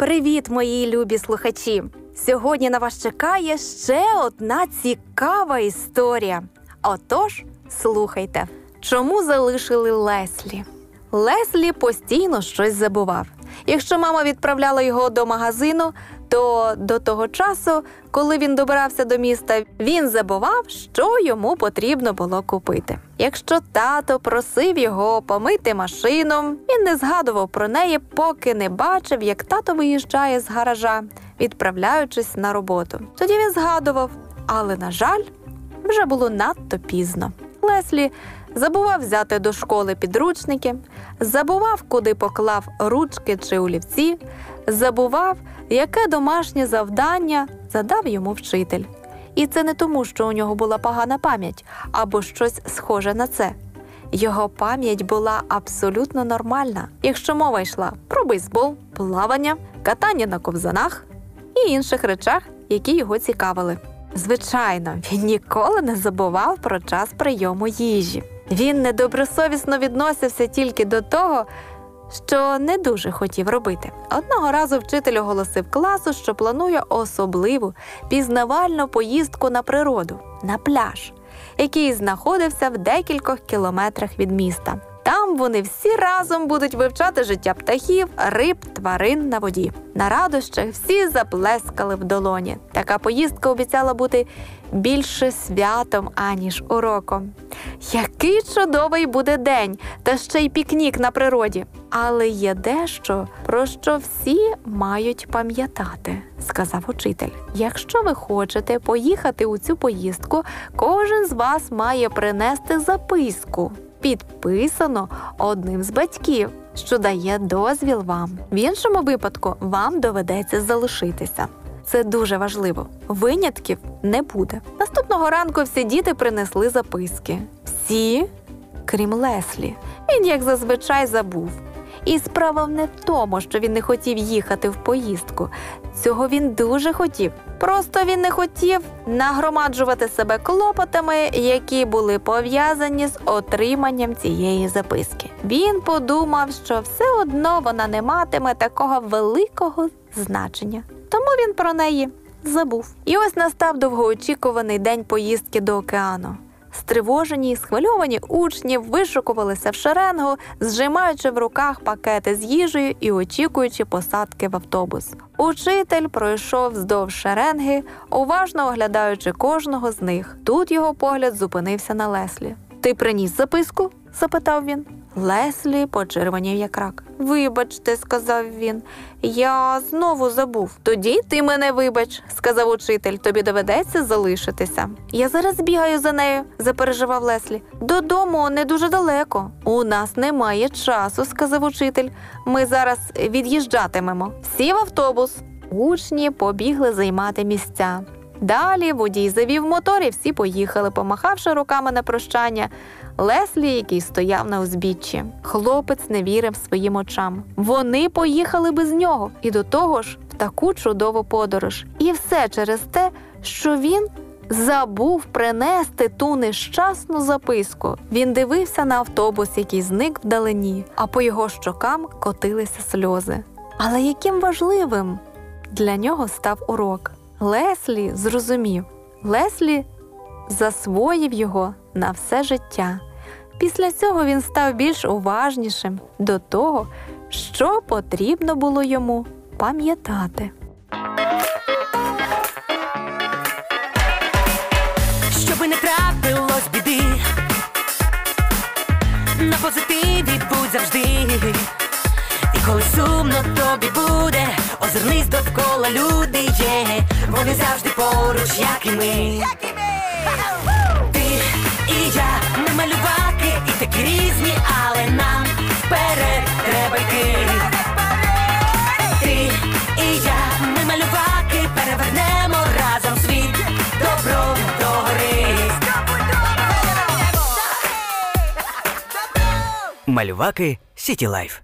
Привіт, мої любі слухачі! Сьогодні на вас чекає ще одна цікава історія. Отож, слухайте, чому залишили Леслі? Леслі постійно щось забував. Якщо мама відправляла його до магазину, то до того часу, коли він добирався до міста, він забував, що йому потрібно було купити. Якщо тато просив його помити машину, він не згадував про неї, поки не бачив, як тато виїжджає з гаража, відправляючись на роботу. Тоді він згадував, але, на жаль, вже було надто пізно. Леслі забував взяти до школи підручники, забував, куди поклав ручки чи олівці, забував, яке домашнє завдання задав йому вчитель. І це не тому, що у нього була погана пам'ять або щось схоже на це. Його пам'ять була абсолютно нормальна, якщо мова йшла про бейсбол, плавання, катання на ковзанах і інших речах, які його цікавили. Звичайно, він ніколи не забував про час прийому їжі. Він недобросовісно відносився тільки до того, що не дуже хотів робити. Одного разу вчитель оголосив класу, що планує особливу пізнавальну поїздку на природу на пляж, який знаходився в декількох кілометрах від міста. Там вони всі разом будуть вивчати життя птахів, риб, тварин на воді. На радощах всі заплескали в долоні. Така поїздка обіцяла бути більше святом, аніж уроком. Який чудовий буде день, та ще й пікнік на природі. Але є дещо, про що всі мають пам'ятати, сказав учитель. Якщо ви хочете поїхати у цю поїздку, кожен з вас має принести записку підписано одним з батьків, що дає дозвіл вам. В іншому випадку вам доведеться залишитися. Це дуже важливо. Винятків не буде. Наступного ранку всі діти принесли записки. Всі, крім Леслі. Він, як зазвичай, забув. І справа не в тому, що він не хотів їхати в поїздку. Цього він дуже хотів. Просто він не хотів нагромаджувати себе клопотами, які були пов'язані з отриманням цієї записки. Він подумав, що все одно вона не матиме такого великого значення, тому він про неї забув. І ось настав довгоочікуваний день поїздки до океану. Стривожені, схвильовані учні вишукувалися в шеренгу, зжимаючи в руках пакети з їжею і очікуючи посадки в автобус. Учитель пройшов вздовж шеренги, уважно оглядаючи кожного з них. Тут його погляд зупинився на Леслі. Ти приніс записку? запитав він. Леслі почервонів як рак. Вибачте, сказав він, я знову забув. Тоді ти мене вибач, сказав учитель, тобі доведеться залишитися. Я зараз бігаю за нею, запереживав Леслі. Додому не дуже далеко. У нас немає часу, сказав учитель. Ми зараз від'їжджатимемо. Всі в автобус. Учні побігли займати місця. Далі водій завів мотор і всі поїхали, помахавши руками на прощання. Леслі, який стояв на узбіччі. Хлопець не вірив своїм очам. Вони поїхали без нього і до того ж в таку чудову подорож. І все через те, що він забув принести ту нещасну записку. Він дивився на автобус, який зник вдалині, а по його щокам котилися сльози. Але яким важливим для нього став урок. Леслі зрозумів, Леслі засвоїв його на все життя. Після цього він став більш уважнішим до того, що потрібно було йому пам'ятати. Щоби не трапилось біди, на позитиві будь завжди. І коли сумно тобі буде, озирнись довкола люди є, вони завжди поруч, як і ми. Ти і я, ми малюваки, і такі різні, але нам вперед треба йти. Ти і я, ми малюваки, перевернемо разом світ добро догори. Малюваки City Life.